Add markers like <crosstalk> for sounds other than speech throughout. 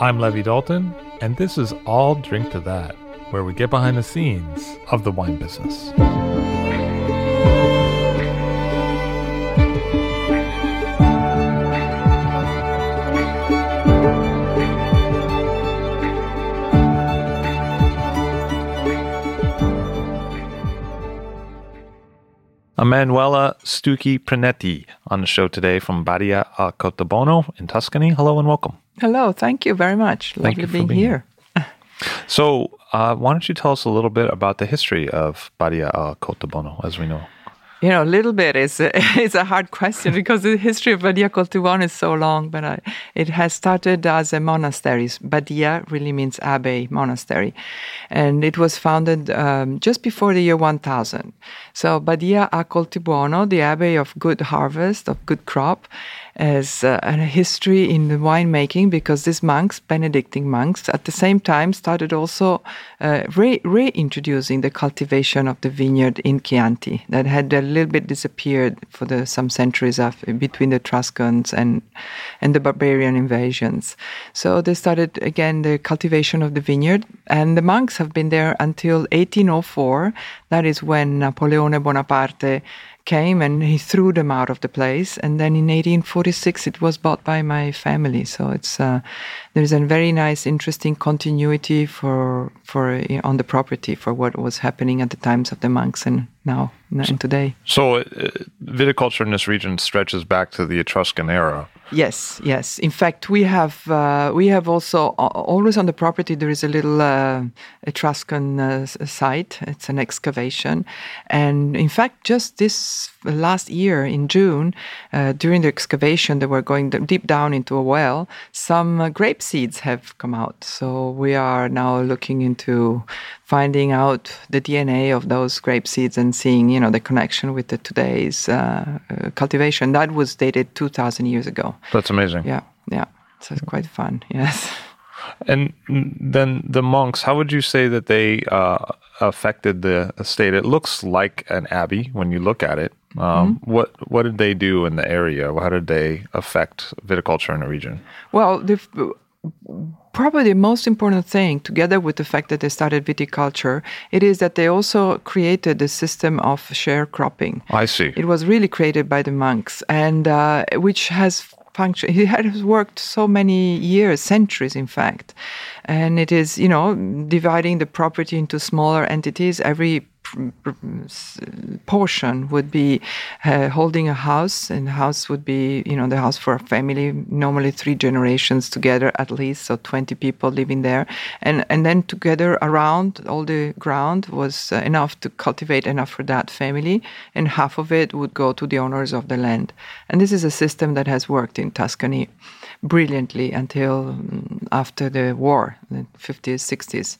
I'm Levi Dalton, and this is I'll Drink to That, where we get behind the scenes of the wine business. Emanuela Stucchi Prinetti on the show today from Badia a Coltibuono in Tuscany. Hello and welcome. Hello, thank you very much. Thank Lovely you being, being here. So, uh, why don't you tell us a little bit about the history of Badia a Coltibuono, as we know? You know, a little bit is a, <laughs> is a hard question because the history of Badia Coltibuono is so long, but I, it has started as a monastery. Badia really means abbey, monastery. And it was founded um, just before the year 1000. So Badia a Coltibuono, the abbey of good harvest, of good crop, as uh, a history in the winemaking because these monks, Benedictine monks, at the same time started also uh, re- reintroducing the cultivation of the vineyard in Chianti that had a little bit disappeared for the, some centuries after, between the Etruscans and, and the barbarian invasions. So they started again the cultivation of the vineyard, and the monks have been there until 1804. That is when Napoleone Bonaparte came and he threw them out of the place. And then in 1846, it was bought by my family. So it's uh, there's a very nice, interesting continuity for for uh, on the property for what was happening at the times of the monks and now and today. So, uh, viticulture in this region stretches back to the Etruscan era. Yes, yes. In fact, we have uh, we have also always on the property there is a little uh, Etruscan uh, site. It's an excavation, and in fact, just this last year in June, uh, during the excavation, they were going deep down into a well. Some uh, grape seeds have come out, so we are now looking into finding out the DNA of those grape seeds and seeing, you know, the connection with the today's cultivation. That was dated two thousand years ago. That's amazing. Yeah, yeah. So it's quite fun. <laughs> Yes. And then the monks, how would you say that they uh, affected the estate? It looks like an abbey when you look at it. Um, mm-hmm. What what did they do in the area? How did they affect viticulture in the region? Well, the, probably the most important thing, together with the fact that they started viticulture, it is that they also created a system of sharecropping. I see. It was really created by the monks, and uh, which has function. He has worked so many years, centuries, in fact, and it is you know dividing the property into smaller entities. Every portion would be uh, holding a house, and house would be, you know, the house for a family, normally three generations together at least, so 20 people living there. And, and then together around all the ground was uh, enough to cultivate enough for that family, and half of it would go to the owners of the land. And this is a system that has worked in Tuscany brilliantly until mm, after the war, the 50s, 60s.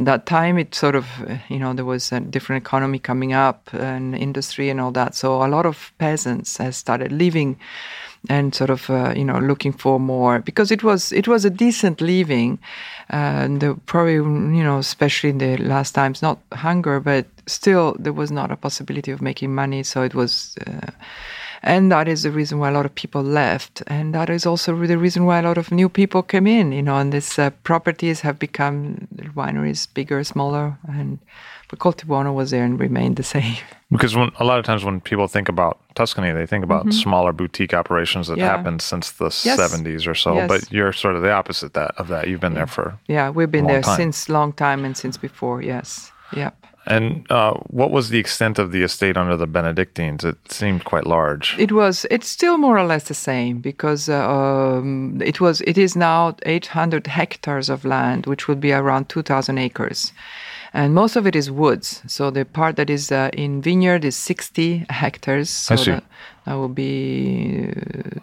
At that time, it sort of, you know, there was a different economy coming up and industry and all that. So a lot of peasants has started leaving and sort of, uh, you know, looking for more because it was it was a decent living. And the, probably, you know, especially in the last times, not hunger, but still there was not a possibility of making money. So it was. Uh, and that is the reason why a lot of people left, and that is also the reason why a lot of new people came in. You know, and these uh, properties have become wineries bigger, smaller, and but Coltibuono was there and remained the same. <laughs> Because when, a lot of times when people think about Tuscany, they think about smaller boutique operations that Mm-hmm. Yeah. happened since the Yes. 70s or so. Yes. But you're sort of the opposite that of that. You've been there for. Yeah, we've been there time. since long time and since before. Yes. Yeah. And uh, what was the extent of the estate under the Benedictines? It seemed quite large. It was. It's still more or less the same because uh, um, it was. It is now 800 hectares of land, which would be around 2,000 acres, and most of it is woods. So the part that is uh, in vineyard is 60 hectares. So I see. That, that will be.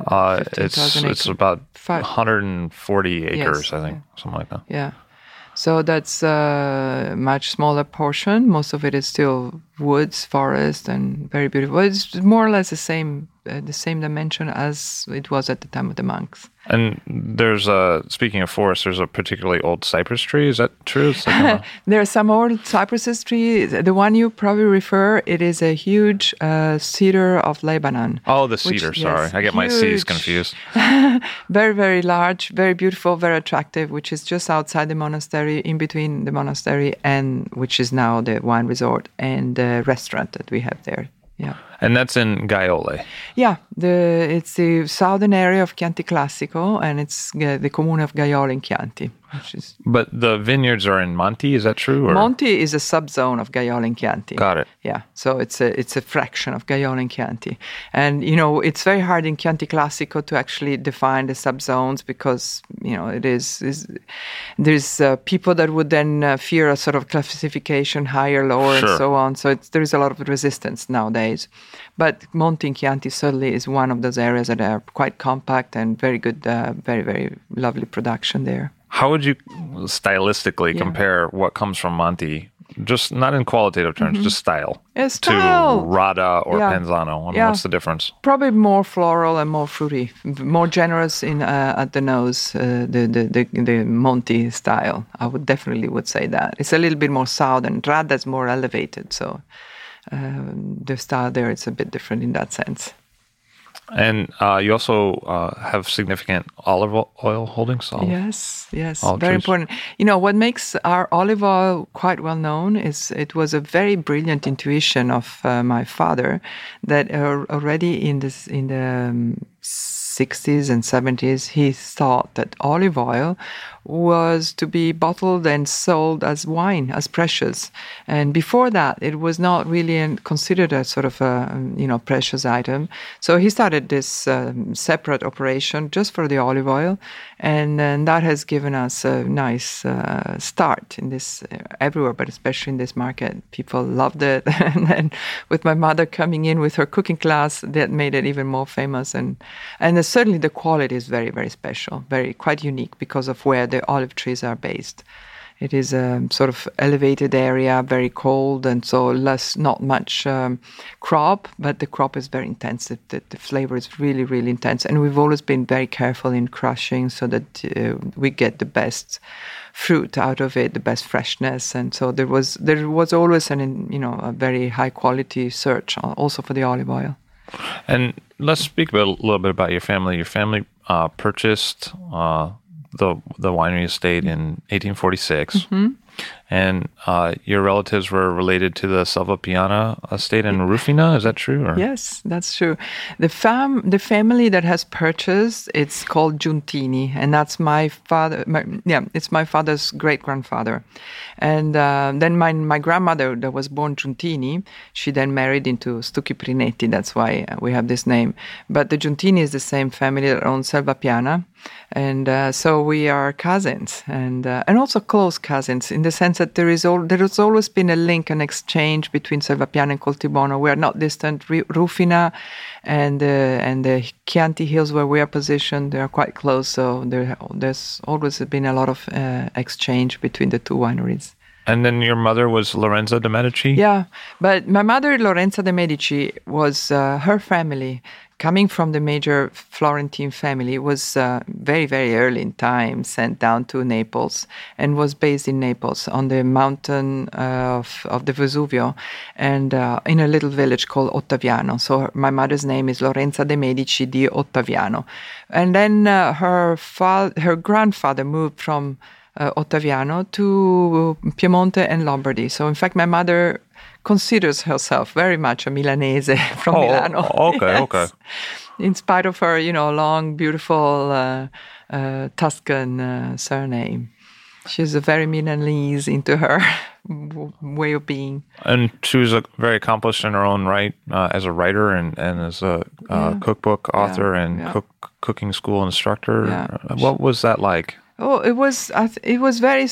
Uh, 15,000 it's it's about Five- 140 acres, Yes, I think, something like that. Yeah. So that's a much smaller portion. Most of it is still woods, forest, and very beautiful. It's more or less the same, uh, the same dimension as it was at the time of the monks. And there's a speaking of forests, there's a particularly old cypress tree. Is that true? Like <laughs> There are some old cypresses trees. The one you probably refer, it is a huge uh, cedar of Lebanon. oh, the Which- cedar. yes, sorry, I get my C's confused. <laughs> very very large very beautiful very attractive which is just outside the monastery in between the monastery and which is now the wine resort and the restaurant that we have there yeah And that's in Gaiole. yeah the it's the southern area of Chianti Classico and it's uh, the comune of Gaiole in Chianti is But the vineyards are in Monti. Is that true? Or? Monti is a subzone of Gaiole in Chianti. Got it. Yeah, so it's a it's a fraction of Gaiole in Chianti, and you know it's very hard in Chianti Classico to actually define the subzones because you know it is, is there's uh, people that would then uh, fear a sort of classification higher, lower, Sure. and so on. So it's, there is a lot of resistance nowadays. But Monti in Chianti certainly is one of those areas that are quite compact and very good, uh, very very lovely production there. How would you stylistically Yeah. compare what comes from Monti, just not in qualitative terms, just style, Yeah, to style. Radda or Yeah. Panzano? I mean, Yeah. What's the difference? probably more floral and more fruity, more generous in uh, at the nose. Uh, the, the the the Monti style, I would definitely would say that it's a little bit more southern. Radda's more elevated, so um, the style there is a bit different in that sense. And uh, you also uh, have significant olive oil holdings. Olive. Yes, yes, very trees. important. You know what makes our olive oil quite well known is it was a very brilliant intuition of uh, my father that uh, already in this in the um, 60s and 70s he thought that olive oil was to be bottled and sold as wine as precious. And before that it was not really considered a sort of a um, you know precious item. So he started this um, separate operation just for the olive oil. And, and that has given us a nice uh, start in this uh, everywhere but especially in this market. People loved it. <laughs> And then with my mother coming in with her cooking class that made it even more famous. And and certainly the quality is very very special very quite unique because of where the olive trees are based it is a sort of elevated area, very cold, and so less, not much um, crop, but the crop is very intense. The, the, the flavor is really, really intense. And we've always been very careful in crushing so that uh, we get the best fruit out of it, the best freshness. And so there was there was always an you know a very high quality search also for the olive oil. And let's speak a little bit about your family. Your family uh, purchased uh, the the winery estate in 1846, and uh, your relatives were related to the Selva Piana estate in Rufina. Is that true? Or? Yes, that's true. The fam, the family that has purchased, it's called Giuntini, and that's my father. My, yeah, it's my father's great grandfather, and uh, then my my grandmother that was born Giuntini, she then married into Stucchi Prinetti. That's why uh, we have this name. But the Giuntini is the same family that owns Selva Piana, and uh, so we are cousins, and uh, and also close cousins in the sense that there is all there has always been a link, an exchange between Selvapiana and Coltibuono. We are not distant. Ru- Rufina and uh, and the Chianti Hills where we are positioned, they are quite close. So there there's always been a lot of uh, exchange between the two wineries. And then your mother was Lorenza de Medici? Yeah, but my mother, Lorenza de Medici, was uh, her family coming from the major Florentine family was uh, very, very early in time sent down to Naples and was based in Naples on the mountain uh, of, of the Vesuvio and uh, in a little village called Ottaviano. So my mother's name is Lorenza de Medici di Ottaviano. And then uh, her, fa- her grandfather moved from uh, Ottaviano to Piemonte and Lombardy. So in fact, my mother considers herself very much a Milanese <laughs> from Oh, Milano. okay, <laughs> Yes. okay. In spite of her, you know, long, beautiful uh, uh, Tuscan uh, surname, she's a very Milanese into her <laughs> way of being. And she was uh, very accomplished in her own right uh, as a writer and, and as a uh, Yeah. cookbook author and yeah. cook, cooking school instructor. Yeah. What was that like? Oh, it was. Th- it was very,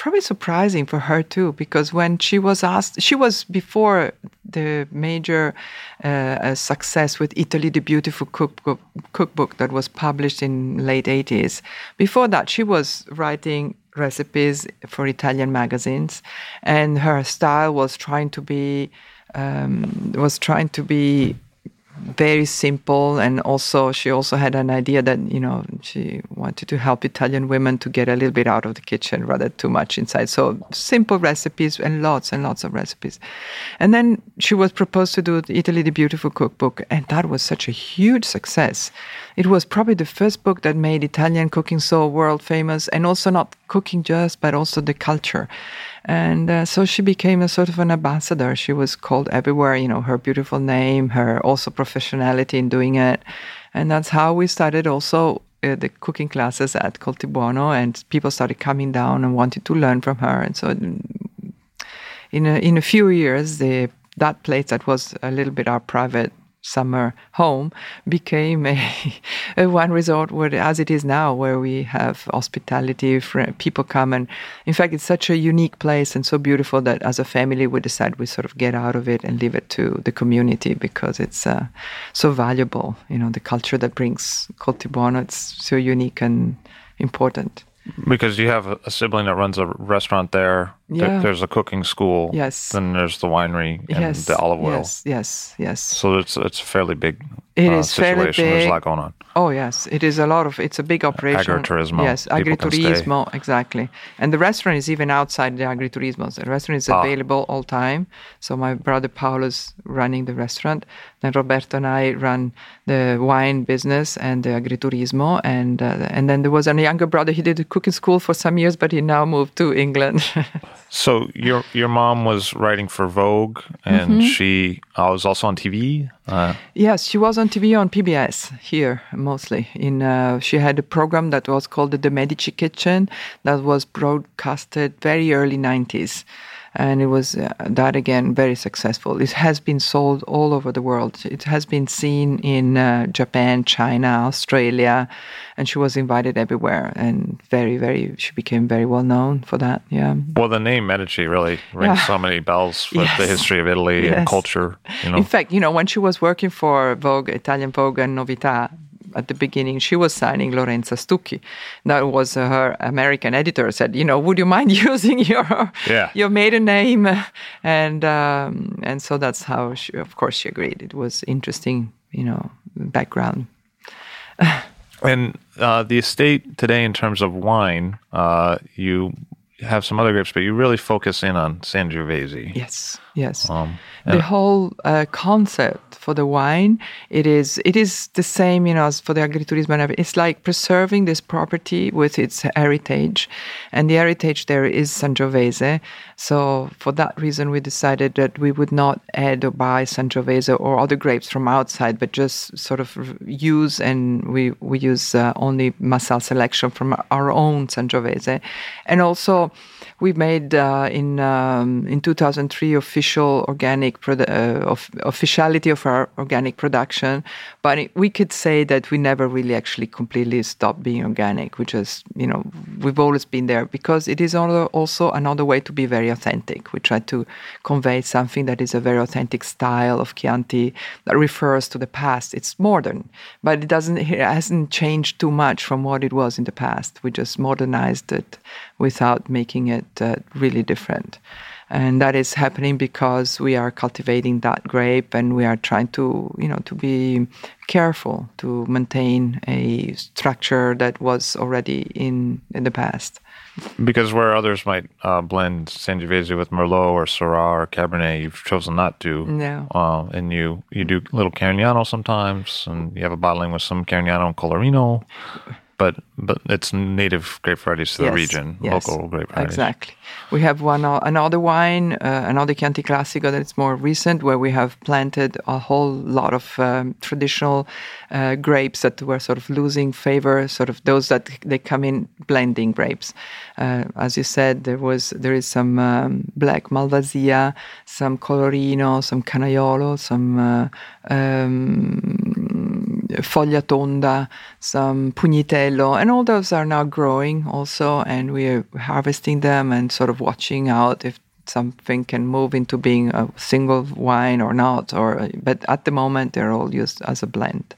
probably surprising for her too, because when she was asked, she was before the major uh, uh, success with Italy the Beautiful cookbook, cookbook that was published in late eighties. Before that, she was writing recipes for Italian magazines, and her style was trying to be um, was trying to be very simple and also she also had an idea that you know she wanted to help italian women to get a little bit out of the kitchen rather too much inside. So simple recipes and lots and lots of recipes. And then she was proposed to do italy the beautiful cookbook and that was such a huge success. It was probably the first book that made italian cooking so world famous and also not cooking just but also the culture and uh, so she became a sort of an ambassador. She was called everywhere, you know, her beautiful name, her also professionality in doing it. And that's how we started also uh, the cooking classes at Coltibuono, and people started coming down and wanted to learn from her. And so mm, in a, in a few years, the that place that was a little bit our private summer home became a, <laughs> a one resort where as it is now where we have hospitality people come and in fact it's such a unique place and so beautiful that as a family we decided we sort of get out of it and leave it to the community because it's uh, so valuable you know the culture that brings Coltibuono it's so unique and important Because you have a sibling that runs a restaurant there. There- there's a cooking school. Yes. Then there's the winery and yes the olive oil. yes yes yes So it's it's a fairly big It uh, is fairly situation. There's a lot going on. Oh yes, it is a lot of. It's a big operation. Agriturismo. Yes, People agriturismo. Exactly, and the restaurant is even outside the agriturismo. The restaurant is Ah. available all time. So my brother Paolo's running the restaurant. Then Roberto and I run the wine business and the agriturismo. And uh, and then there was a younger brother. He did the cooking school for some years, but he now moved to England. <laughs> So your your mom was writing for Vogue, and Mm-hmm. she uh, was also on TV. Uh, Yes, she was on TV on PBS here mostly. In uh, she had a program that was called the Medici Kitchen that was broadcasted very early '90s, and it was uh, that again very successful. It has been sold all over the world. It has been seen in uh, Japan, China, Australia, and she was invited everywhere. And very, very, she became very well known for that. Yeah. well, the name Medici really rings Yeah. so many bells with the <laughs> history of Italy and culture. You know, In fact, you know, when she was working for Vogue, Italian Vogue and Novità, at the beginning, she was signing Lorenza Stucchi. That was uh, her American editor said, you know, would you mind <laughs> using your Yeah. your maiden name? And um, and so that's how, she, of course, she agreed. It was interesting, you know, background. and uh, the estate today, in terms of wine, uh, you have some other grapes, but you really focus in on Sangiovese. Yes, yes. Um, the whole uh, concept for the wine it is it is the same you know as for the agriturismo it's like preserving this property with its heritage and the heritage there is sangiovese so for that reason we decided that we would not add or buy sangiovese or other grapes from outside but just sort of use and we we use uh, only Massal selection from our own sangiovese and also we made uh, in um, in 2003 official organic uh, of officiality of our organic production, but it, we could say that we never really actually completely stopped being organic. We just you know we've always been there because it is also also another way to be very authentic. We try to convey something that is a very authentic style of Chianti that refers to the past. It's modern, but it doesn't it hasn't changed too much from what it was in the past. We just modernized it without making it uh, really different. And that is happening because we are cultivating that grape and we are trying to, you know, to be careful to maintain a structure that was already in, in the past. Because where others might uh, blend Sangiovese with Merlot or Syrah or Cabernet, you've chosen not to. No. Uh, and you you do little Carignano sometimes, and you have a bottling with some Carignano and Colorino. But but it's native grape varieties to the region, yes, local grape varieties. Exactly. We have one o- another wine, uh, another Chianti Classico that's more recent, where we have planted a whole lot of um, traditional uh, grapes that were sort of losing favor, sort of those that they come in blending grapes. Uh, as you said, there was there is some um, black Malvasia, some Colorino, some Canaiolo, some. Uh, um, foglia tonda, some pugnitello, and all those are now growing also, and we are harvesting them and sort of watching out if something can move into being a single wine or not. Or but at the moment they're all used as a blend.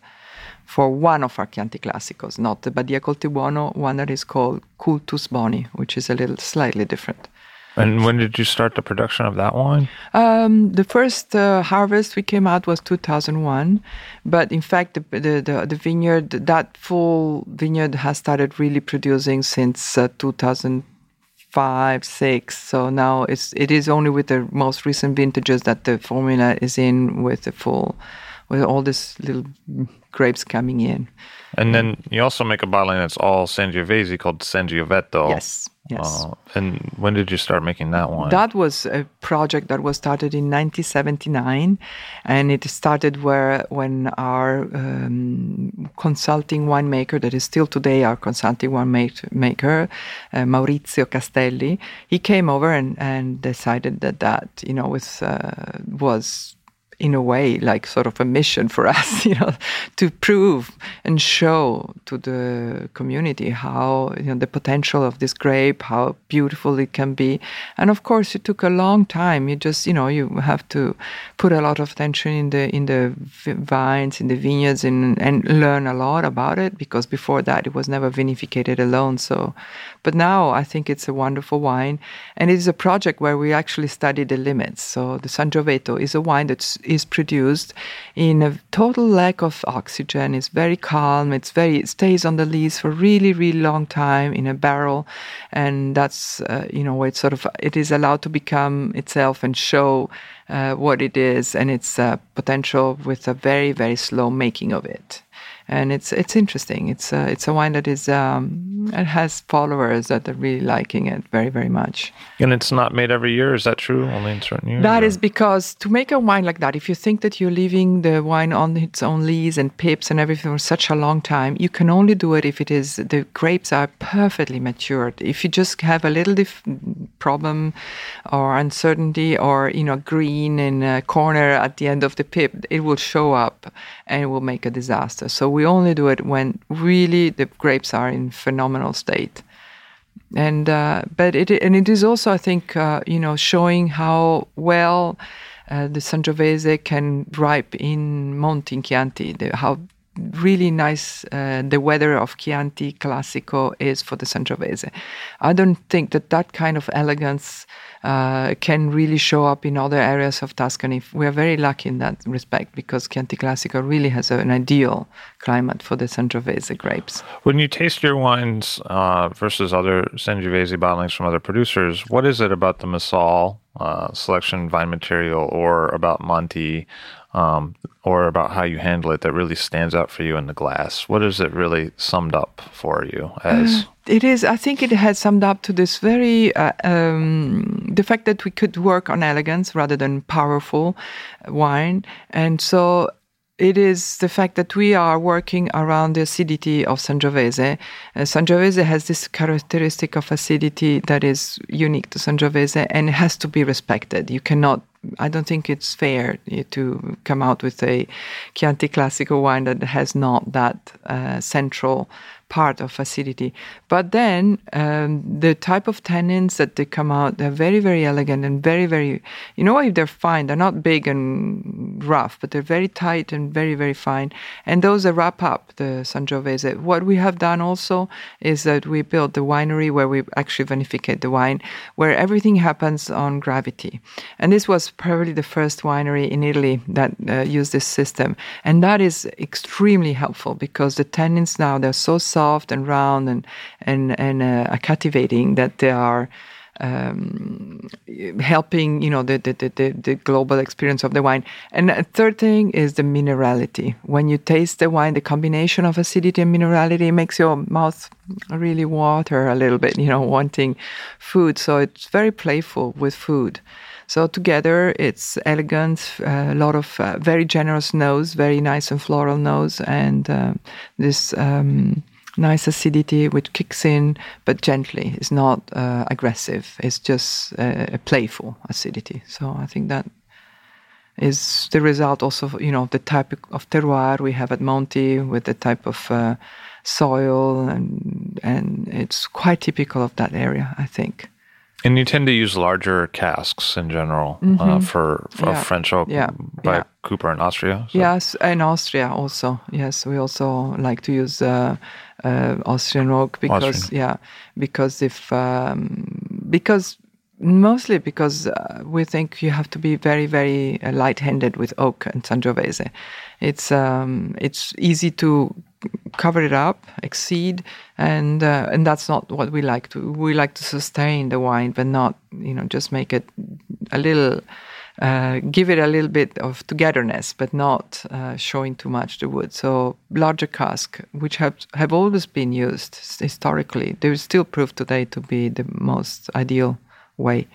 For one of our Chianti Classicos, not the Badia Coltibuono, one that is called Cultus Boni, which is a little slightly different. And when did you start the production of that wine? Um, the first uh, harvest we came out was 2001, but in fact, the, the, the, vineyard, that full vineyard has started really producing since uh, 2005, six. So now it's it is only with the most recent vintages that the formula is in with the full, with all these little grapes coming in. And then you also make a bottling that's all Sangiovese called Sangioveto. Yes, yes. Uh, and when did you start making that one? That was a project that was started in 1979, and it started where when our um, consulting winemaker, that is still today our consulting winemaker, uh, Maurizio Castelli, he came over and, and decided that that you know was uh, was in a way like sort of a mission for <laughs> us you know to prove and show to the community how you know the potential of this grape how beautiful it can be. And of course it took a long time. You just you know you have to put a lot of attention in the in the vines in the vineyards and and learn a lot about it because before that it was never vinificated alone. So but now I think it's a wonderful wine and it is a project where we actually study the limits so the Sangioveto is a wine that's produced in a total lack of oxygen. It's very calm. It's very it stays on the lees for really really long time in a barrel, and that's uh, you know it's sort of it is allowed to become itself and show uh, what it is and its uh, potential with a very very slow making of it and it's it's interesting. It's a, it's a wine that is um, it has followers that are really liking it very very much. And it's not made every year. Is that true? Only in certain years. That or? is because to make a wine like that, if you think that you're leaving the wine on its own lees and pips and everything for such a long time, you can only do it if it is the grapes are perfectly matured. If you just have a little dif- problem or uncertainty or you know green in a corner at the end of the pip, it will show up and it will make a disaster. So we only do it when really the grapes are in phenomenal state and uh, but it and it is also I think uh, you know showing how well uh, the Sangiovese can ripe in Monti in Chianti, the, how really nice uh, the weather of Chianti Classico is for the Sangiovese. I don't think that that kind of elegance uh, can really show up in other areas of Tuscany. We are very lucky in that respect because Chianti Classico really has an ideal climate for the Sangiovese grapes. When you taste your wines uh, versus other Sangiovese bottlings from other producers, what is it about the Massal uh, selection vine material or about Monti um, or about how you handle it that really stands out for you in the glass? What is it really summed up for you as? it is i think it has summed up to this very uh, um, the fact that we could work on elegance rather than powerful wine and so it is the fact that we are working around the acidity of Sangiovese. Uh, Sangiovese has this characteristic of acidity that is unique to Sangiovese and has to be respected. You cannot I don't think it's fair to come out with a Chianti Classico wine that has not that uh, central part of acidity. But then um, the type of tannins that they come out, they're very, very elegant and very, very, you know, if they're fine, they're not big and rough, but they're very tight and very, very fine. And those that wrap up the Sangiovese. What we have done also is that we built the winery where we actually vinificate the wine, where everything happens on gravity. And this was probably the first winery in Italy that uh, used this system. And that is extremely helpful because the tannins now, they're so soft and round and, and, and uh, captivating that they are um, helping you know the, the, the, the, global experience of the wine. And a third thing is the minerality. When you taste the wine the combination of acidity and minerality makes your mouth really water a little bit you know wanting food. So it's very playful with food. So together it's elegant a lot of uh, very generous nose very nice and floral nose and uh, this um, nice acidity which kicks in but gently it's not uh, aggressive it's just a, a, playful acidity so i think that is the result also you know the type of terroir we have at monti with the type of uh, soil and and it's quite typical of that area i think and you tend to use larger casks in general uh, mm-hmm. uh, for, for yeah. French oak yeah. by yeah. Cooper in Austria. So. Yes, in Austria also. Yes, we also like to use uh, uh, Austrian oak because Austrian. yeah, because if um, because mostly because uh, we think you have to be very very uh, light-handed with oak and Sangiovese. It's um, it's easy to cover it up, exceed, and uh, and that's not what we like to. We like to sustain the wine, but not you know just make it a little uh, give it a little bit of togetherness, but not uh, showing too much the wood. So larger cask, which have have always been used historically, they still prove today to be the most ideal way.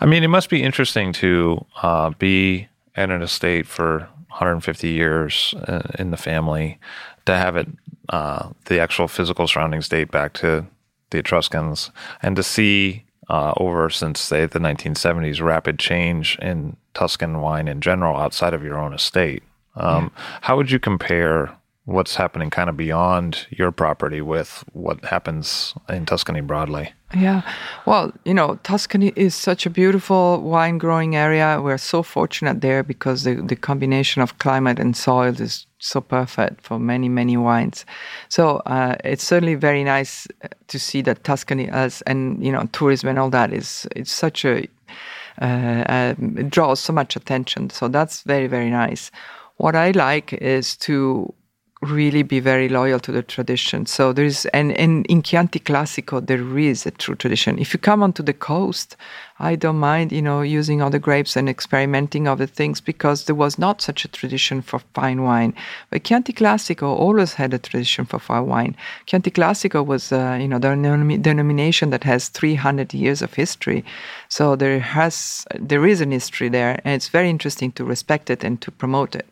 I mean, it must be interesting to uh, be at an estate for 150 years uh, in the family, to have it uh, the actual physical surroundings date back to the Etruscans, and to see uh, over since say the 1970s rapid change in Tuscan wine in general outside of your own estate. Um. How would you compare what's happening kind of beyond your property with what happens in Tuscany broadly? Yeah. Well, you know, Tuscany is such a beautiful wine growing area. We're so fortunate there because the, the combination of climate and soil is so perfect for many, many wines. So uh, it's certainly very nice uh, to see that Tuscany has, and, you know, tourism and all that is, it's such a, uh, it draws so much attention. So that's very, very nice. What I like is to really be very loyal to the tradition. So there's and, and in Chianti Classico there is a true tradition. If you come onto the coast, I don't mind, you know, using other grapes and experimenting other things because there was not such a tradition for fine wine. But Chianti Classico always had a tradition for fine wine. Chianti Classico was, uh, you know, the denomination that has 300 years of history. So there has there is an history there, and it's very interesting to respect it and to promote it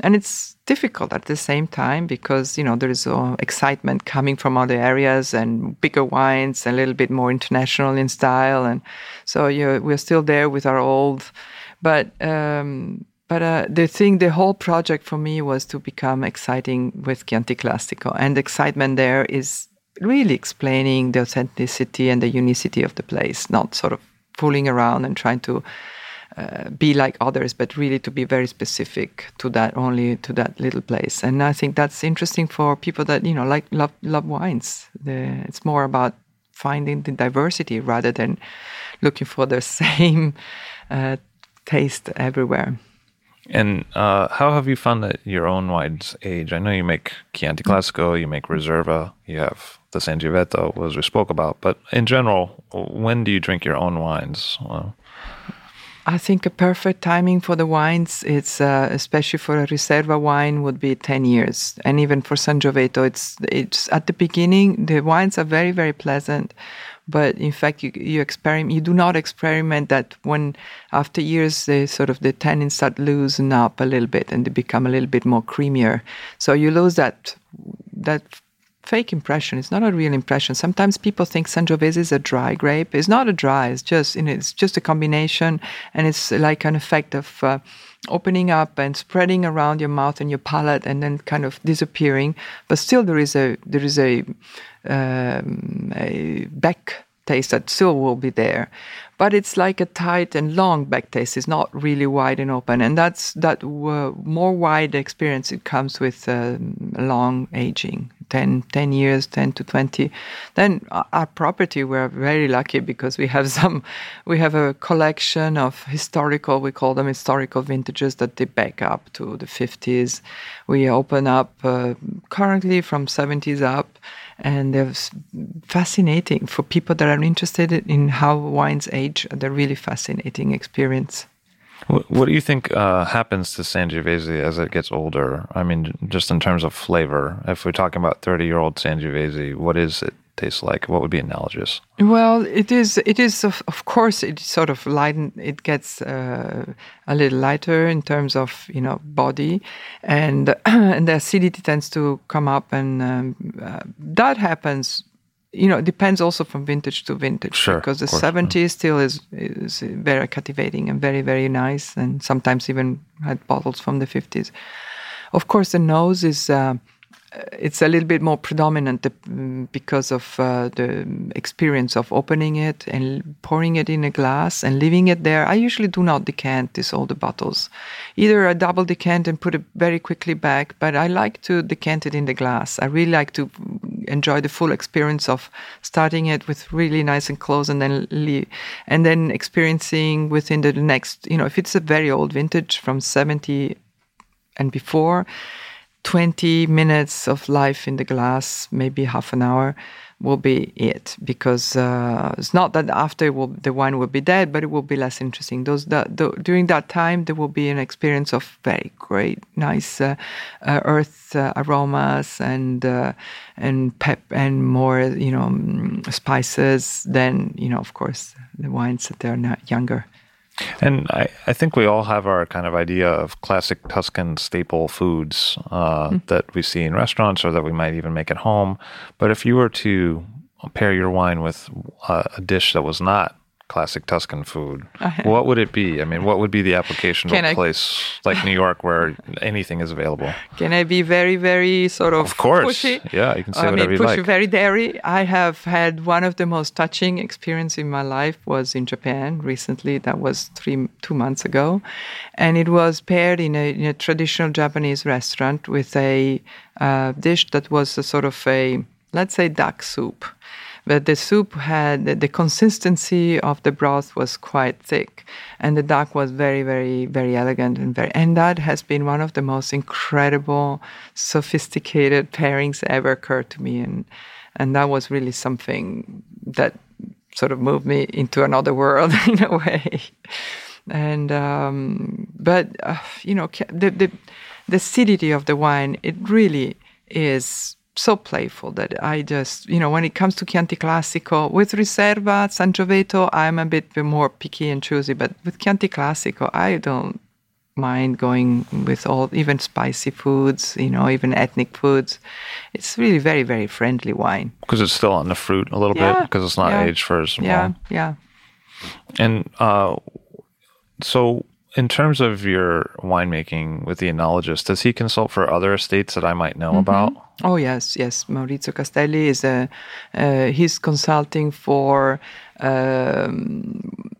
and it's difficult at the same time because you know there is uh, excitement coming from other areas and bigger wines a little bit more international in style and so you we're still there with our old but um, but uh, the thing the whole project for me was to become exciting with Chianti Classico and the excitement there is really explaining the authenticity and the unicity of the place not sort of fooling around and trying to uh, be like others, but really to be very specific to that only to that little place. And I think that's interesting for people that you know like love love wines. The, it's more about finding the diversity rather than looking for the <laughs> same uh, taste everywhere. And uh, how have you found that your own wines age? I know you make Chianti Classico, you make Reserva, you have the Sangiovese, as we spoke about. But in general, when do you drink your own wines? Well, I think a perfect timing for the wines, it's uh, especially for a Reserva wine, would be 10 years. And even for Sangiovese, it's, it's at the beginning, the wines are very, very pleasant. But in fact, you, you experiment, you do not experiment that when after years, the sort of the tannins start loosen up a little bit and they become a little bit more creamier. So you lose that, that fake impression. It's not a real impression. Sometimes people think Sangiovese is a dry grape. It's not a dry. It's just you know, it's just a combination, and it's like an effect of uh, opening up and spreading around your mouth and your palate, and then kind of disappearing. But still, there is a there is a, um, a back taste that still will be there but it's like a tight and long back taste. It's not really wide and open, and that's that more wide experience. It comes with uh, long aging. 10, 10 years, 10 to 20. Then our property, we're very lucky because we have <laughs> some, we have a collection of historical, we call them historical vintages that they back up to the 50s. We open up uh, currently from 70s up and they're fascinating for people that are interested in how wines age. They're really fascinating experience. What do you think uh, happens to Sangiovese as it gets older? I mean, just in terms of flavor. If we're talking about thirty-year-old Sangiovese, what is it taste like? What would be analogous? Well, it is. It is of, of course. It sort of lighten. It gets uh, a little lighter in terms of you know body, and <clears throat> and the acidity tends to come up, and um, uh, that happens. You know, it depends also from vintage to vintage. Sure, because the course, 70s yeah. still is is very captivating and very very nice, and sometimes even had bottles from the 50s. Of course, the nose is. Uh, it's a little bit more predominant mm, because of uh, the experience of opening it and pouring it in a glass and leaving it there. I usually do not decant these older bottles. Either I double decant and put it very quickly back, but I like to decant it in the glass. I really like to enjoy the full experience of starting it with really nice and close and then leave, and then experiencing within the next, you know, if it's a very old vintage from 70 and before, 20 minutes of life in the glass, maybe half an hour, will be it. Because uh, it's not that after will, the wine will be dead, but it will be less interesting. Those the, during that time, there will be an experience of very great, nice uh, uh, earth uh, aromas and uh, and pep and more, you know, mm, spices than you know, of course, the wines that they're younger. And I, I think we all have our kind of idea of classic Tuscan staple foods uh, mm. that we see in restaurants or that we might even make at home. But if you were to pair your wine with uh, a dish that was not classic Tuscan food, what would it be? I mean, what would be the application to a place like New York where anything is available? Can I be very, very sort of Of course. Pushy? Yeah, you can say I whatever mean, you pushy, like. very dairy. I have had one of the most touching experience in my life was in Japan recently. That was three, two months ago. And it was paired in a, in a traditional Japanese restaurant with a uh, dish that was a sort of a, let's say, duck soup but the soup had the, the consistency of the broth was quite thick, and the duck was very, very, very elegant and very. And that has been one of the most incredible, sophisticated pairings ever occurred to me, and and that was really something that sort of moved me into another world <laughs> in a way. And um, but uh, you know the the the acidity of the wine it really is so playful that I just, you know, when it comes to Chianti Classico, with Riserva, Sangiovese, I'm a bit more picky and choosy, but with Chianti Classico, I don't mind going with all, even spicy foods, you know, even ethnic foods. It's really very, very friendly wine. Because it's still on the fruit a little Yeah, bit, because it's not yeah, aged for as Yeah, long. yeah. And uh, so, in terms of your winemaking with the enologist, does he consult for other estates that I might know about? Oh yes, yes. Maurizio Castelli is a uh, he's consulting for um,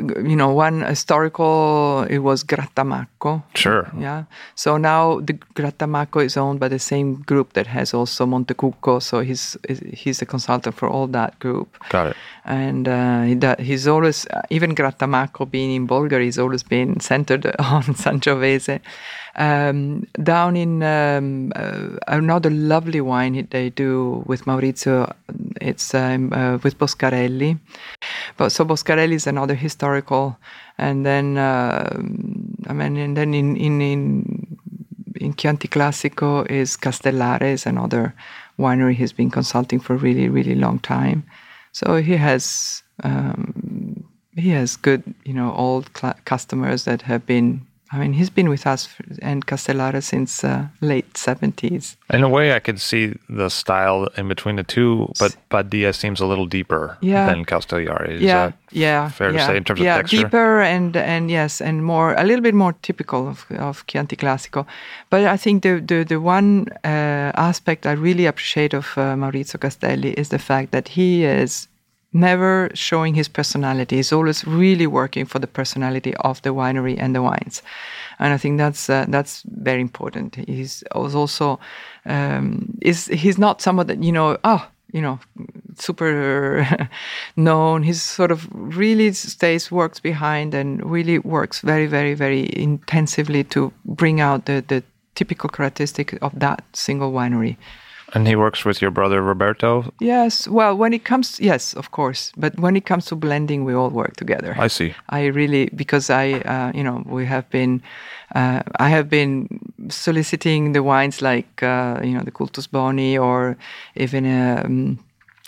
you know one historical. It was Grattamacco. Sure. Yeah. So now the Grattamacco is owned by the same group that has also Montecucco. So he's he's a consultant for all that group. Got it. And uh, he he's always even Grattamacco being in Bolgheri, he's always been centered <laughs> on Sangiovese. Um, down in um, uh, another lovely wine they do with Maurizio, it's um, uh, with Boscarelli. But so Boscarelli is another historical, and then uh, I mean, and then in in in, in Chianti Classico is Castellare, is another winery he's been consulting for really really long time. So he has um, he has good you know old cl- customers that have been I mean, he's been with us and Castellare since uh, late 70s. In a way, I could see the style in between the two, but Badia seems a little deeper Yeah. than Castellare. Is yeah, that yeah, fair to say in terms of yeah, texture? deeper and and yes, and more a little bit more typical of of Chianti Classico. But I think the the the one uh, aspect I really appreciate of uh, Maurizio Castelli is the fact that he is never showing his personality. He's always really working for the personality of the winery and the wines, and I think that's uh, that's very important. He's also um, is he's not someone that you know oh you know super <laughs> known. He's sort of really stays works behind and really works very very very intensively to bring out the the typical characteristic of that single winery. And he works with your brother Roberto. Yes, well, when it comes, yes, of course, but when it comes to blending, we all work together. I see. I really because I, uh, you know, we have been, uh, I have been soliciting the wines like uh, you know the Cultus Boni or even um,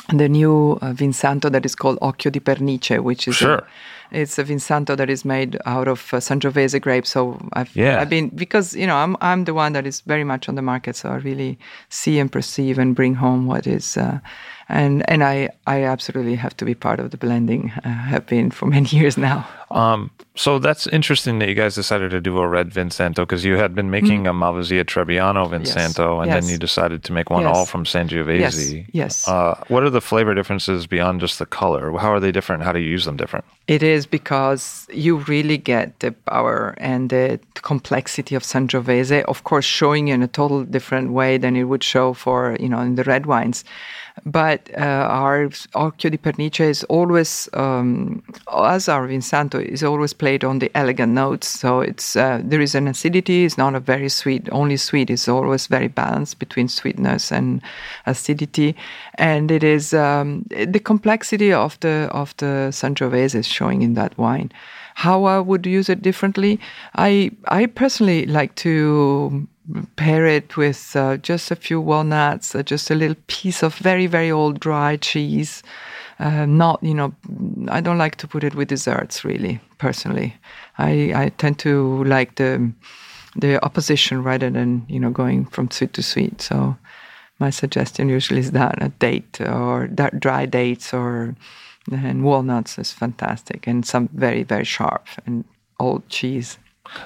the new uh, Vinsanto that is called Occhio di Pernice, which is Sure. It's a Vinsanto that is made out of uh, Sangiovese grapes. So I've Yeah. I've been because you know I'm I'm the one that is very much on the market, so I really see and perceive and bring home what is. Uh, and and I, I absolutely have to be part of the blending. I have been for many <laughs> years now. Um, so that's interesting that you guys decided to do a red Vinsanto because you had been making a Malvasia Trebbiano Vinsanto, and then Mm. You decided to make one Yes. all from Sangiovese. yes. Uh, what are the flavor differences beyond just the color? How are they different? How do you use them different? It is because you really get the power and the complexity of Sangiovese, of course, showing in a total different way than it would show for, you know, in the red wines. But uh, our Occhio di Pernice is always, um, as our Vinsanto, is always played on the elegant notes. So it's uh, there is an acidity. It's not a very sweet, only sweet. It's always very balanced between sweetness and acidity, and it is um, the complexity of the of the Sangiovese is showing in that wine. How I would use it differently, I I personally like to pair it with uh, just a few walnuts, uh, just a little piece of very very old dry cheese. Uh, not you know, I don't like to put it with desserts really. Personally, I I tend to like the the opposition rather than you know going from sweet to sweet. So my suggestion usually is that a date or that dry dates or and walnuts is fantastic and some very very sharp and old cheese.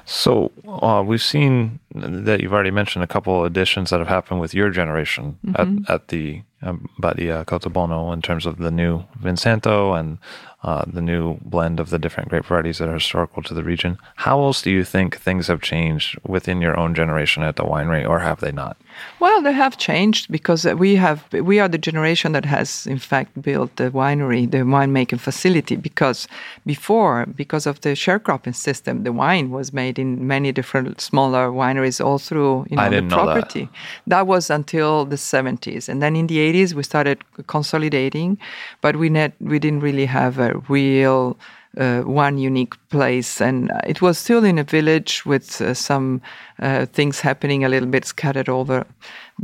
So uh, we've seen that you've already mentioned a couple of additions that have happened with your generation Mm-hmm. at, at the um, Badia Coltibuono in terms of the new Vinsanto and uh, the new blend of the different grape varieties that are historical to the region. How else do you think things have changed within your own generation at the winery, or have they not? Well, they have changed because uh, we have we are the generation that has in fact built the winery, the winemaking facility. Because before, because of the sharecropping system, the wine was made in many different smaller wineries all through you know I didn't the know that. property. That was until the 70s, and then in the 80s we started consolidating, but we net we didn't really have a real uh, one unique place, and it was still in a village with uh, some uh, things happening a little bit scattered over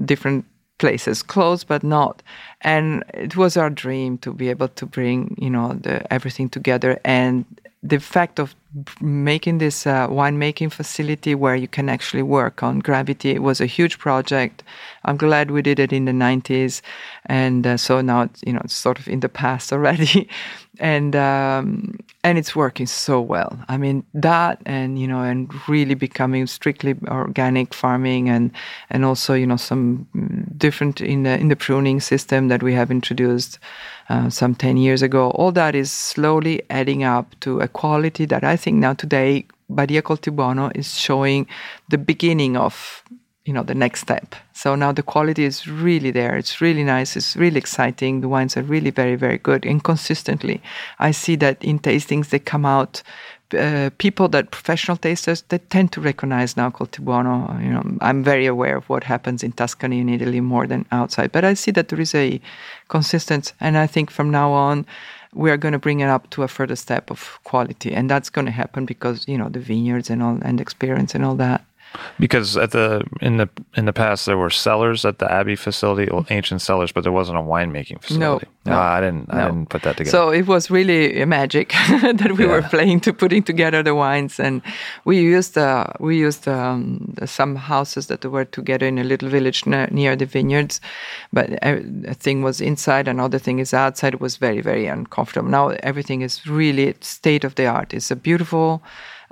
different places, close but not. And it was our dream to be able to bring you know the everything together and the fact of making this uh, winemaking facility where you can actually work on gravity was a huge project. I'm glad we did it in the 90s, and uh, so now it's, you know it's sort of in the past already, <laughs> and um, and it's working so well. I mean that, and you know, and really becoming strictly organic farming, and and also you know some different in the in the pruning system that we have introduced uh, some 10 years ago. All that is slowly adding up to a quality that I think now today Badia Coltibuono is showing the beginning of you know the next step. So now the quality is really there. It's really nice. It's really exciting. The wines are really very very good and consistently. I see that in tastings they come out uh, people that professional tasters they tend to recognize now Coltibuono. You know, I'm very aware of what happens in Tuscany and Italy more than outside, but I see that there is a consistency, and I think from now on we are going to bring it up to a further step of quality, and that's going to happen because you know the vineyards and all and experience and all that. Because at the in the in the past there were cellars at the Abbey facility, ancient cellars, but there wasn't a winemaking facility. No, no, I didn't. no. I didn't put that together. So it was really a magic <laughs> that we were playing to putting together the wines, and we used uh, we used um, some houses that were together in a little village near, near the vineyards, but uh, a thing was inside, another thing is outside. It was very very uncomfortable. Now everything is really state of the art. It's a beautiful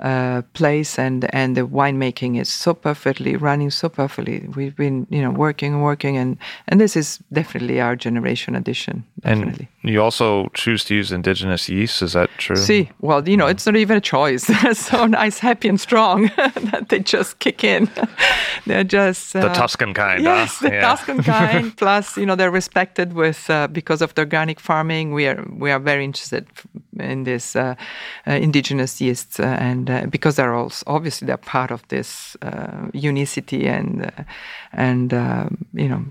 uh, place and and the winemaking is so perfectly running so perfectly. We've been you know working and working and and this is definitely our generation edition. Definitely. and you also choose to use indigenous yeast. Is that true? See, well, you know, it's not even a choice. <laughs> They're so nice, happy, and strong <laughs> that they just kick in. <laughs> they're just The uh, Tuscan kind. Yes, huh? the Tuscan kind. Plus, you know, they're respected with uh, because of the organic farming. We are we are very interested in this uh, uh, indigenous yeasts, uh, and uh, because they're also obviously they're part of this uh, unicity and uh, and you know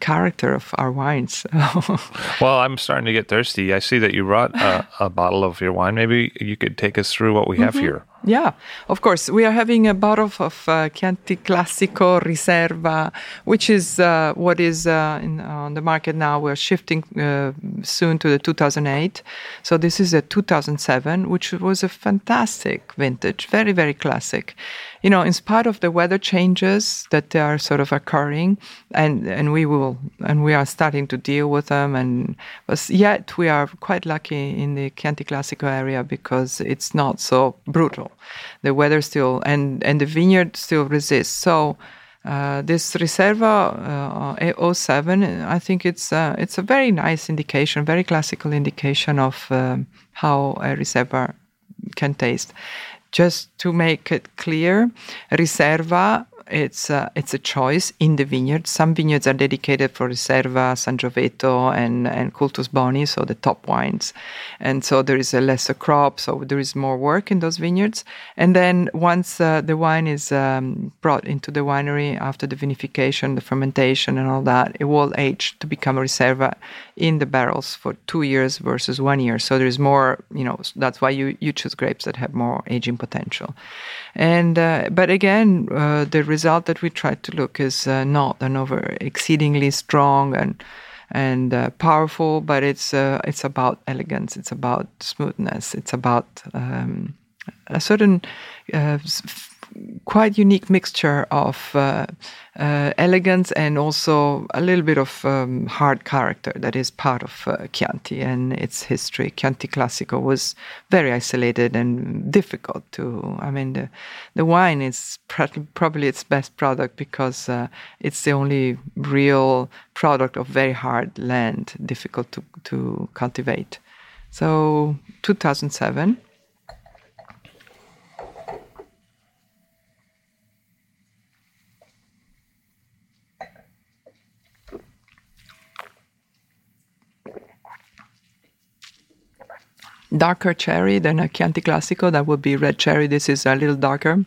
character of our wines. <laughs> Well, I'm starting to get thirsty. I see that you brought a, a bottle of your wine. Maybe you could take us through what we have Mm-hmm. here. Yeah, of course. We are having a bottle of uh, Chianti Classico Riserva, which is uh, what is uh, in, on the market now. We're shifting uh, soon to the 2008. So this is a 2007, which was a fantastic vintage, very, very classic. You know, in spite of the weather changes that are sort of occurring, and and we will and we are starting to deal with them, and yet we are quite lucky in the Chianti Classico area because it's not so brutal. The weather still and and the vineyard still resists. So. Uh, this Riserva uh, 07, I think it's uh, it's a very nice indication, very classical indication of um, how a Riserva can taste. Just to make it clear, Riserva it's uh, it's a choice in the vineyard. Some vineyards are dedicated for Riserva, Sangiovese, and and Cultus Boni, so the top wines, and so there is a lesser crop, so there is more work in those vineyards. And then once uh, the wine is um, brought into the winery after the vinification, the fermentation, and all that, it will age to become a Riserva in the barrels for two years versus one year. So there is more, you know, that's why you you choose grapes that have more aging potential. And uh, but again, uh, the result that we try to look is uh, not an over exceedingly strong and and uh, powerful, but it's uh, it's about elegance, it's about smoothness, it's about um, a certain uh, quite unique mixture of uh, uh, elegance and also a little bit of um, hard character that is part of uh, Chianti and its history. Chianti Classico was very isolated and difficult to. I mean, the the wine is pr- probably its best product because uh, it's the only real product of very hard land, difficult to to cultivate. So 2007. Darker cherry than a Chianti Classico. That would be red cherry. This is a little darker.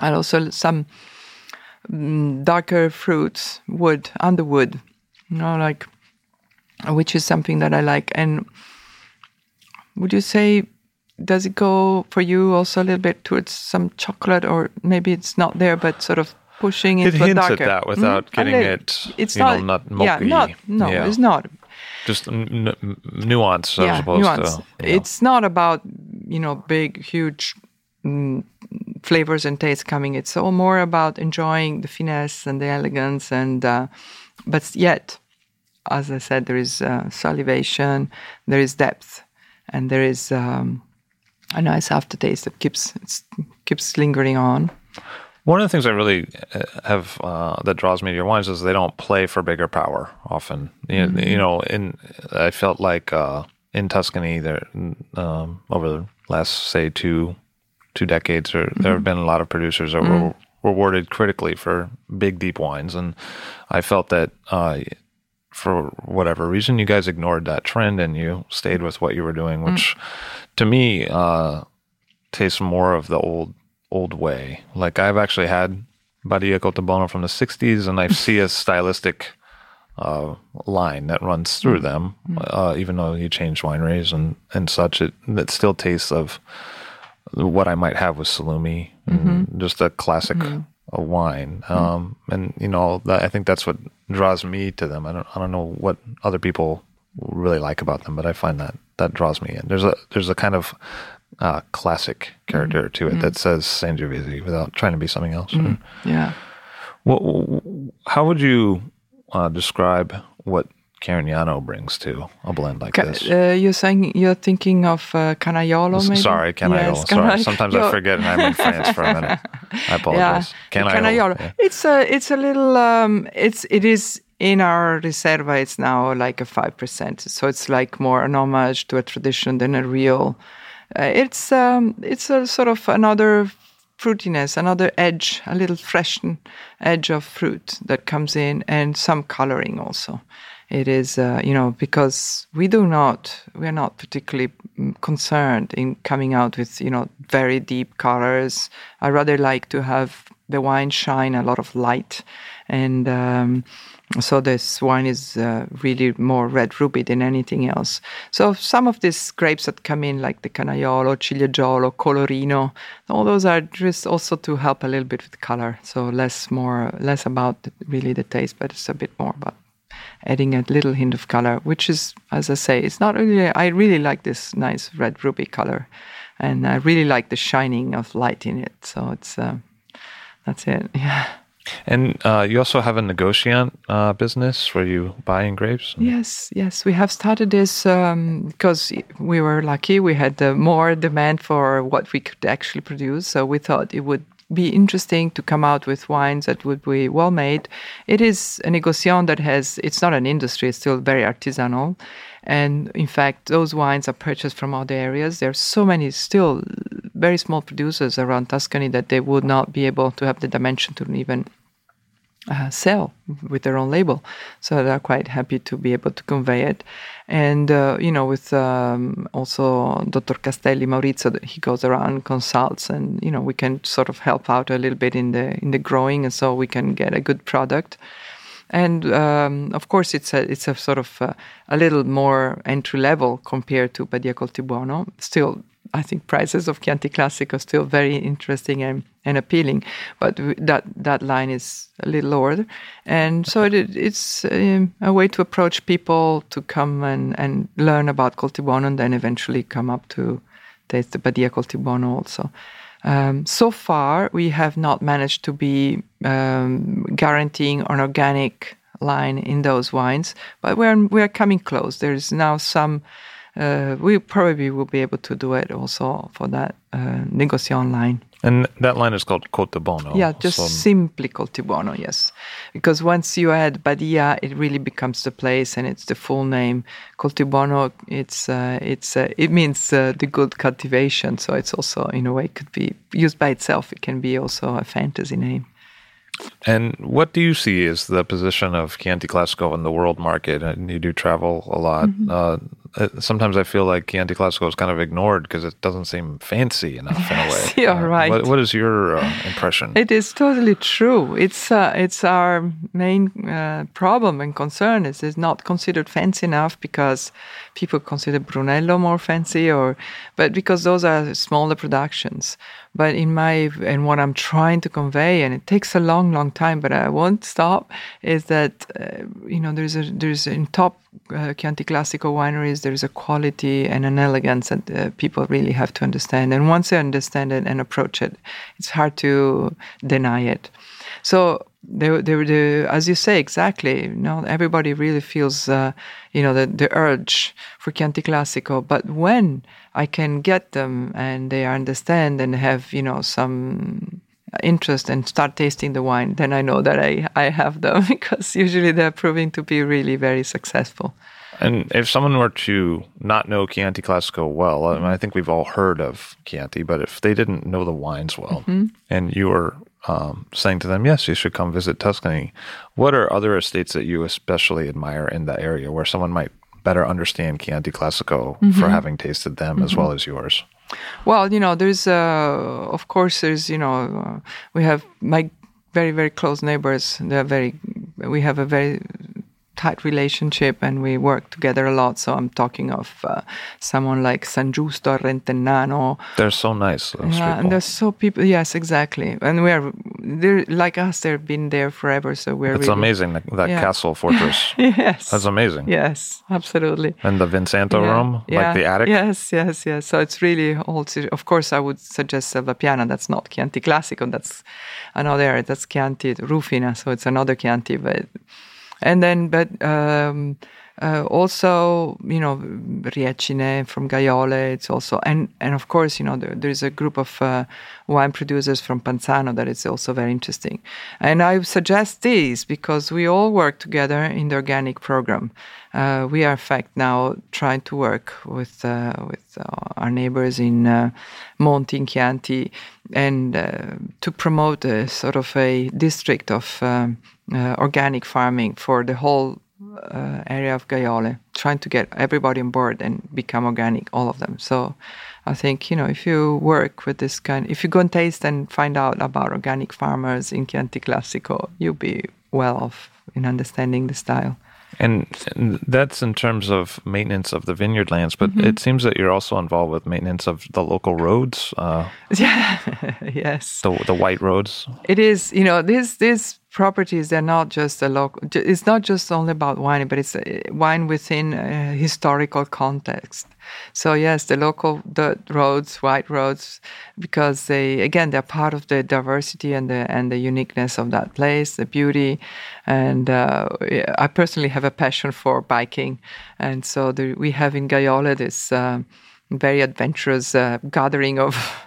And also some mm, darker fruits, wood, underwood, you know, like, which is something that I like. And would you say, does it go for you also a little bit towards some chocolate, or maybe it's not there, but sort of pushing It a hints at that without Mm, getting it, It's you know, not, not yeah, not no, Yeah. it's not Just n- n- nuance as opposed nuance. to. you know. It's not about you know big, huge mm, flavors and tastes coming. It's all more about enjoying the finesse and the elegance, and uh, but yet, as I said, there is uh, salivation, there is depth, and there is um, a nice aftertaste that keeps it's, keeps lingering on. One of the things I really uh, have uh, that draws me to your wines is they don't play for bigger power often. You, Mm-hmm. you know, in I felt like uh, in Tuscany there um, over the last say two two decades, or there have been a lot of producers that were rewarded critically for big deep wines, and I felt that. Uh, for whatever reason, you guys ignored that trend and you stayed with what you were doing, which to me uh, tastes more of the old old way. Like I've actually had Badia Coltibuono from the '60s, and I see a <laughs> stylistic uh, line that runs through them. Uh, even though you change wineries and and such, it it still tastes of what I might have with Salumi, and just a classic a wine, um, and you know, that, I think that's what draws me to them. I don't, I don't know what other people really like about them, but I find that that draws me in. There's a there's a kind of uh, classic character to it that says Sangiovese without trying to be something else. Yeah. What, how would you uh, describe what Carignano brings to a blend like Ca- this? uh, you're saying you're thinking of uh, Canaiolo, maybe? Sorry, Canaiolo. Yes, Sorry. Sometimes I forget and I'm in France for a minute. <laughs> I Yeah, apologize. Canaiolo. Canaiolo. yeah. It's a it's a little um, it's it is in our riserva. It's now like a five percent, so it's like more an homage to a tradition than a real. Uh, it's um, it's a sort of another fruitiness, another edge, a little freshen edge of fruit that comes in, and some coloring also. It is, uh, you know, because we do not, we are not particularly mm, concerned in coming out with, you know, very deep colors. I rather like to have the wine shine a lot of light, and um, so this wine is uh, really more red ruby than anything else. So some of these grapes that come in, like the Canaiolo, Ciliegiolo, Colorino, all those are just also to help a little bit with color. So less more less about really the taste, but it's a bit more about adding a little hint of color, which is, as I say, it's not really. I really like this nice red ruby color, and I really like the shining of light in it. So it's uh, that's it. <laughs> Yeah. And uh, you also have a negotiant uh, business where you buy grapes. Yes, yes, we have started this um, because we were lucky. We had uh, more demand for what we could actually produce, so we thought it would be interesting to come out with wines that would be well made. It is a negociant that has. It's not an industry; it's still very artisanal, and in fact, those wines are purchased from other areas. There are so many still very small producers around Tuscany that they would not be able to have the dimension to even uh, sell with their own label. So they're quite happy to be able to convey it. And, uh, you know, with um, also Dr. Castelli Maurizio, he goes around, consults, and, you know, we can sort of help out a little bit in the, in the growing, and so we can get a good product. And um, of course, it's a it's a sort of uh, a little more entry level compared to Badia Coltibuono. Still, I think prices of Chianti Classic are still very interesting and, and appealing, but that that line is a little lower, and so it, it's um, a way to approach people to come and, and learn about Coltibuono, and then eventually come up to taste the Badia Coltibuono also. Um, so far, we have not managed to be um, guaranteeing an organic line in those wines, but we're we're coming close. There's now some. Uh, we probably will be able to do it also for that uh, negociant line. And that line is called Coltibuono. Yeah, just So- simply Coltibuono, yes. Because once you add Badia, it really becomes the place and it's the full name. Coltibuono, it's uh, it's uh, it means uh, the good cultivation. So it's also in a way could be used by itself. It can be also a fantasy name. And what do you see as the position of Chianti Classico in the world market? And you do travel a lot. Mm-hmm. Uh, sometimes I feel like Chianti Classico is kind of ignored because it doesn't seem fancy enough in a way. <laughs> you're Uh, right. What, what is your uh, impression? It is totally true. It's uh, it's our main uh, problem and concern is it's not considered fancy enough because people consider Brunello more fancy, or but because those are smaller productions. But in my and what I'm trying to convey, and it takes a long, long time, but I won't stop, is that uh, you know there's a there's in top uh, Chianti Classico wineries there is a quality and an elegance that uh, people really have to understand, and once they understand it and approach it, it's hard to deny it. So the, as you say exactly, you know, everybody really feels, uh, you know, the, the urge for Chianti Classico. But when I can get them and they understand and have, you know, some interest and start tasting the wine, then I know that I, I have them <laughs> because usually they're proving to be really very successful. And if someone were to not know Chianti Classico well, I, mean, I think we've all heard of Chianti, but if they didn't know the wines well, Mm-hmm. and you were um, saying to them, yes, you should come visit Tuscany, what are other estates that you especially admire in that area where someone might better understand Chianti Classico Mm-hmm. for having tasted them as well as yours? Well, you know, there's, uh, of course, there's, you know, uh, we have my very, very close neighbors. They're very, we have a very tight relationship and we work together a lot. So I'm talking of uh, someone like San Giusto Rentennano. They're so nice. yeah, and they're so people. Yes, exactly. And we're they're like us. They've been there forever. So we're. It's really, amazing that, that Yeah. castle fortress. <laughs> Yes. That's amazing. Yes, absolutely. And the Vinsanto Yeah, room, yeah, like the attic. Yes, yes, yes. So it's really also, of course, I would suggest Selvapiana. That's not Chianti Classico. That's another. That's Chianti Rufina. So it's another Chianti. But, and then, but um, uh, also, you know, Riecine from Gaiole. It's also, and, and of course, you know, there, there's a group of uh, wine producers from Panzano that is also very interesting. And I suggest this because we all work together in the organic program. Uh, we are, in fact, now trying to work with uh, with uh, our neighbors in uh, Monti in Chianti and uh, to promote a sort of a district of um, uh, organic farming for the whole uh, area of Gaiole, trying to get everybody on board and become organic, all of them. So I think, you know, if you work with this kind, if you go and taste and find out about organic farmers in Chianti Classico, you'll be well off in understanding the style. And, that's in terms of maintenance of the vineyard lands, but Mm-hmm. it seems that you're also involved with maintenance of the local roads, uh, <laughs> Yeah, yes. the the white roads. It is, you know, this these properties they're not just a local. It's not just only about wine, but it's uh, wine within a historical context. So yes, the local dirt roads, white roads, because they again they're part of the diversity and the and the uniqueness of that place, the beauty, and uh, I personally have a passion for biking, and so the, we have in Gaiole this. Uh, very adventurous uh, gathering of <laughs>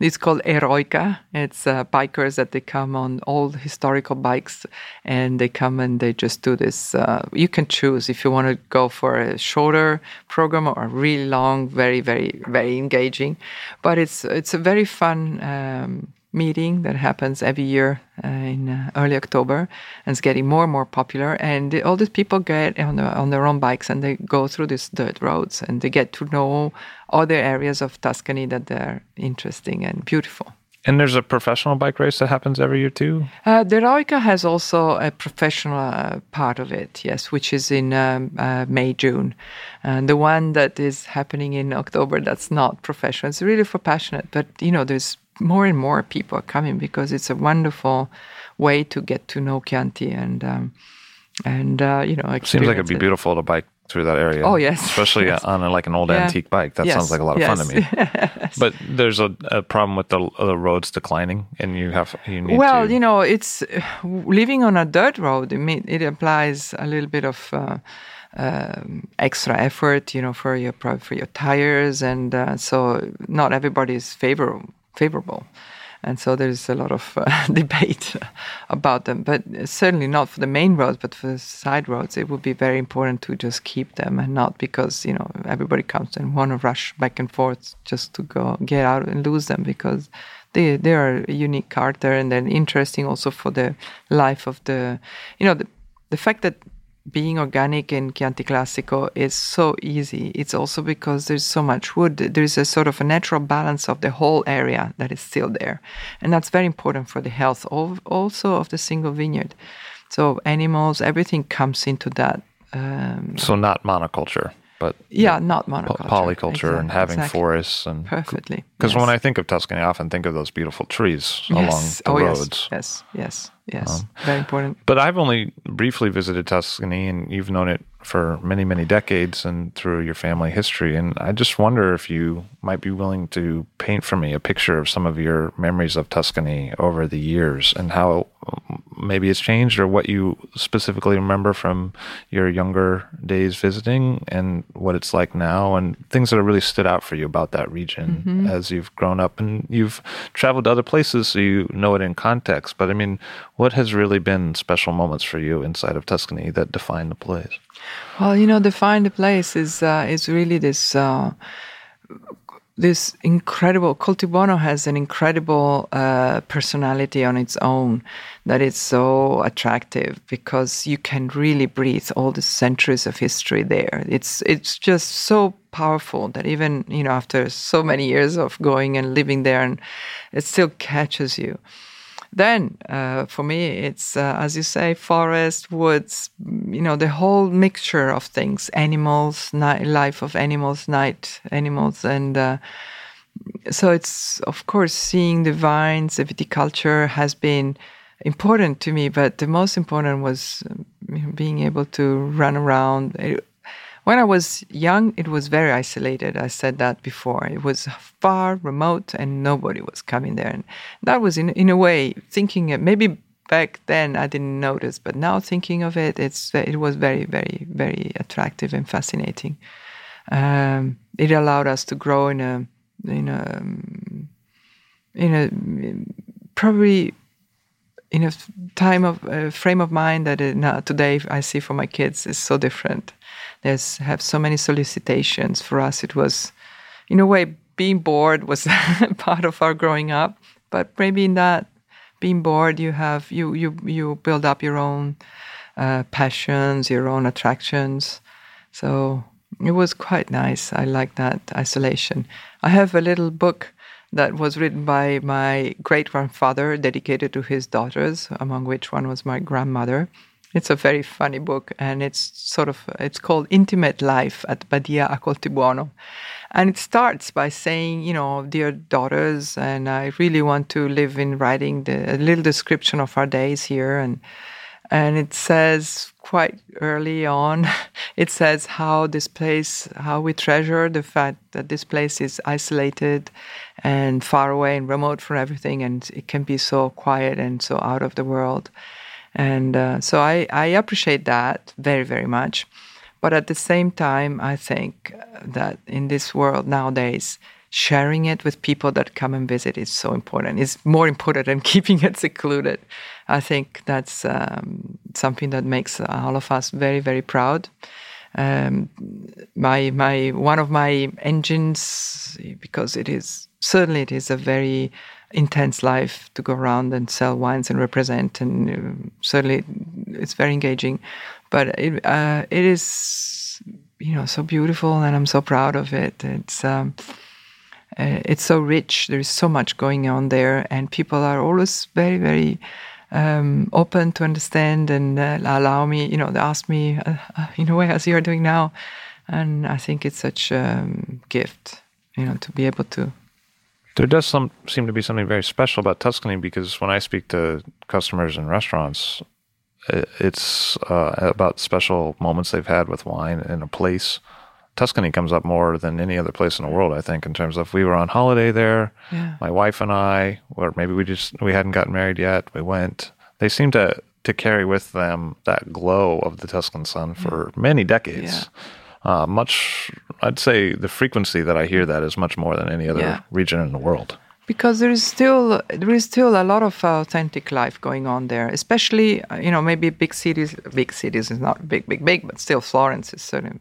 it's called Eroica. It's uh, bikers that they come on old historical bikes and they come and they just do this. Uh, you can choose if you want to go for a shorter program or a really long, very, very, very engaging. But it's it's a very fun. Um, meeting that happens every year uh, in uh, early October and it's getting more and more popular and the, all these people get on, the, on their own bikes and they go through these dirt roads and they get to know other areas of Tuscany that they're interesting and beautiful. And there's a professional bike race that happens every year too. Uh, the Eroica has also a professional uh, part of it, yes, which is in um, uh, May, June. And the one that is happening in October, that's not professional. It's really for passionate. But, you know, there's more and more people are coming because it's a wonderful way to get to know Chianti and, um, and uh, you know, it Seems like it'd be it. beautiful to bike through that area. Oh, yes. especially <laughs> Yes. on a, like an old Yeah. antique bike. That Yes, sounds like a lot of fun to me. <laughs> yes. But there's a, a problem with the, the roads declining, and you have you need well, to. you know, it's uh, living on a dirt road. It, mean, it implies a little bit of uh, um, extra effort, you know, for your for your tires, and uh, so not everybody is favor- favorable. And so there's a lot of uh, <laughs> debate <laughs> about them, but certainly not for the main roads, but for the side roads, it would be very important to just keep them, and not because you know everybody comes and want to rush back and forth just to go get out and lose them because they they are a unique character and then interesting also for the life of the you know the the fact that being organic in Chianti Classico is so easy. It's also because there's so much wood. There's a sort of a natural balance of the whole area that is still there, and that's very important for the health of also of the single vineyard. So animals, everything comes into that. Um, so not monoculture, but yeah, not monoculture. polyculture and having exactly. forests and Perfectly. Because yes. when I think of Tuscany, I often think of those beautiful trees along the oh, roads. Yes, yes, yes, yes. Um, Very important. But I've only briefly visited Tuscany, and you've known it for many, many decades and through your family history. And I just wonder if you might be willing to paint for me a picture of some of your memories of Tuscany over the years and how um, maybe it's changed or what you specifically remember from your younger days visiting and what it's like now and things that have really stood out for you about that region as you've grown up and you've traveled to other places so you know it in context. But I mean, what has really been special moments for you inside of Tuscany that define the place? Well, you know, define the place is uh, is really this uh, this incredible. Coltibuono has an incredible uh, personality on its own that is so attractive because you can really breathe all the centuries of history there. It's it's just so powerful that even you know after so many years of going and living there, and it still catches you. Then uh, for me, it's uh, as you say, forest, woods, you know, the whole mixture of things, animals, life of animals, night animals, and uh, so it's of course seeing the vines, the viticulture has been important to me, but the most important was being able to run around. It, when I was young, it was very isolated. I said that before. It was far, remote, and nobody was coming there. And that was, in, in a way, thinking it, maybe back then I didn't notice, but now thinking of it, it's it was very, very, very attractive and fascinating. Um, it allowed us to grow in a in a in a probably in a time of a frame of mind that now, today I see for my kids is so different. There's have so many solicitations. For us, it was, in a way, being bored was <laughs> part of our growing up. But maybe in that being bored, you have you you you build up your own uh, passions, your own attractions. So it was quite nice. I like that isolation. I have a little book that was written by my great grandfather, dedicated to his daughters, among which one was my grandmother. It's a very funny book, and it's sort of it's called Intimate Life at Badia a Coltibuono, and it starts by saying, you know, dear daughters, and I really want to live in writing the, a little description of our days here, and and it says quite early on, <laughs> it says how this place, how we treasure the fact that this place is isolated and far away and remote from everything, and it can be so quiet and so out of the world and uh, so I, I appreciate that very, very much. But at the same time, I think that in this world nowadays, sharing it with people that come and visit is so important. It's more important than <laughs> keeping it secluded. I think that's um, something that makes all of us very, very proud. Um, my my one of my engines because it is certainly it is a very intense life to go around and sell wines and represent, and uh, certainly it's very engaging. But it uh, it is you know so beautiful, and I'm so proud of it. It's um, uh, it's so rich. There is so much going on there, and people are always very very. Um, open to understand and uh, allow me, you know, they ask me uh, uh, in a way as you're doing now, and I think it's such a um, gift, you know, to be able to there does some seem to be something very special about Tuscany because when I speak to customers in restaurants, it's uh, about special moments they've had with wine in a place. Tuscany comes up more than any other place in the world, I think, in terms of we were on holiday there, yeah. my wife and I, or maybe we just we hadn't gotten married yet. We went. They seem to to carry with them that glow of the Tuscan sun for many decades. Yeah uh, much, I'd say the frequency that I hear that is much more than any other yeah. region in the world. Because there is still there is still a lot of authentic life going on there, especially uh, you know maybe big cities. Big cities is not big, big, big, but still Florence is certain.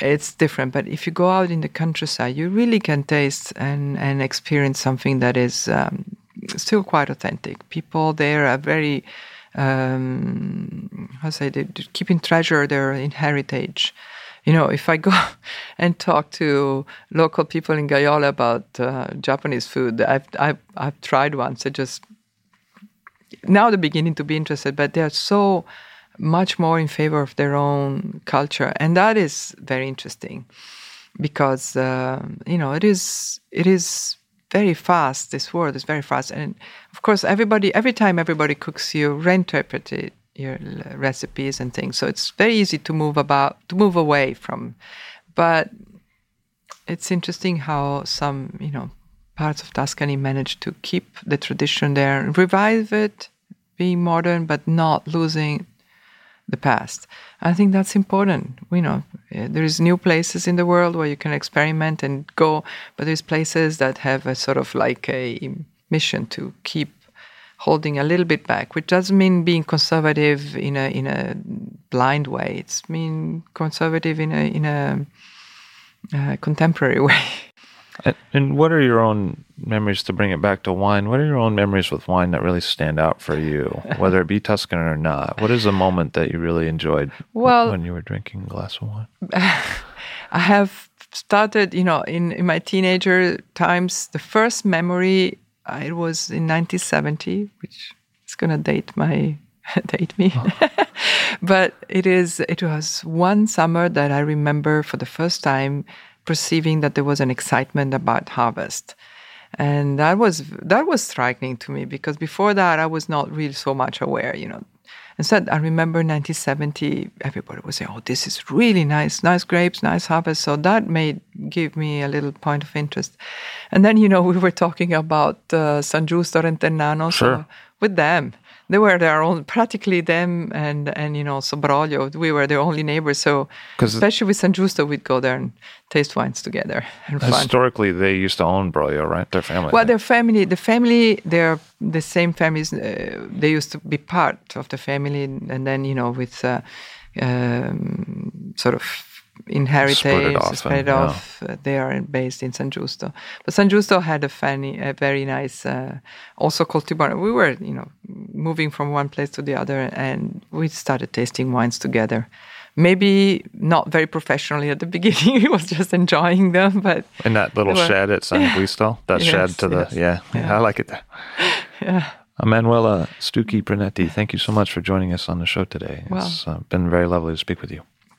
It's different, but if you go out in the countryside, you really can taste and and experience something that is um, still quite authentic. People there are very um, how say they keeping treasure their in heritage you know, if I go <laughs> and talk to local people in Gaiole about uh, Japanese food, I've, I've, I've tried once. I just now they're beginning to be interested, but they're so much more in favor of their own culture, and that is very interesting because uh, you know it is it is very fast. This world is very fast, and of course, everybody every time everybody cooks, you reinterpret it your recipes and things. So it's very easy to move about, to move away from. But it's interesting how some, you know, parts of Tuscany manage to keep the tradition there, revive it, being modern, but not losing the past. I think that's important. You know, eh, there's new places in the world where you can experiment and go, but there's places that have a sort of like a mission to keep holding a little bit back, which doesn't mean being conservative in a in a blind way. It's mean conservative in a in a uh, contemporary <laughs> way. And, and, what are your own memories to bring it back to wine? What are your own memories with wine that really stand out for you, <laughs> whether it be Tuscan or not? What is a moment that you really enjoyed well, when you were drinking a glass of wine? <laughs> I have started, you know, in, in my teenager times, the first memory uh, it was in 1970, which is going to date my <laughs> date me. but it is it was one summer that I remember for the first time perceiving that there was an excitement about harvest. And that was that was striking to me because before that I was not really so much aware, you know. Instead, I remember 1970, everybody was saying, "Oh, this is really nice, nice grapes, nice harvest." So that made give me a little point of interest. And then, you know, <laughs> we were talking about uh, San Giusto Rentennano. Sure. So with them, they were their own, practically them and and you know so Brolio. We were the only neighbors. So especially with San Giusto, we'd go there and taste wines together. <laughs> Historically, they used to own Broglio, right? Their family. Well, their family, the family, they're the same families. Uh, they used to be part of the family, and then you know, with uh, um, sort of inherited, Split it off spread and- it yeah. off. Uh, they are based in San Giusto, but San Giusto had a funny, a very nice, uh, also cultivar. We were, you know, moving from one place to the other, and we started tasting wines together. Maybe not very professionally at the <laughs> beginning. it was just enjoying them, but in that little were- shed at San <laughs> Guisto, that shed Yes, to the yes. yeah, yeah, I like it there. <laughs> yeah. Manuela Stucchi Prinetti, thank you so much for joining us on the show today. Well- It's uh, been very lovely to speak with you.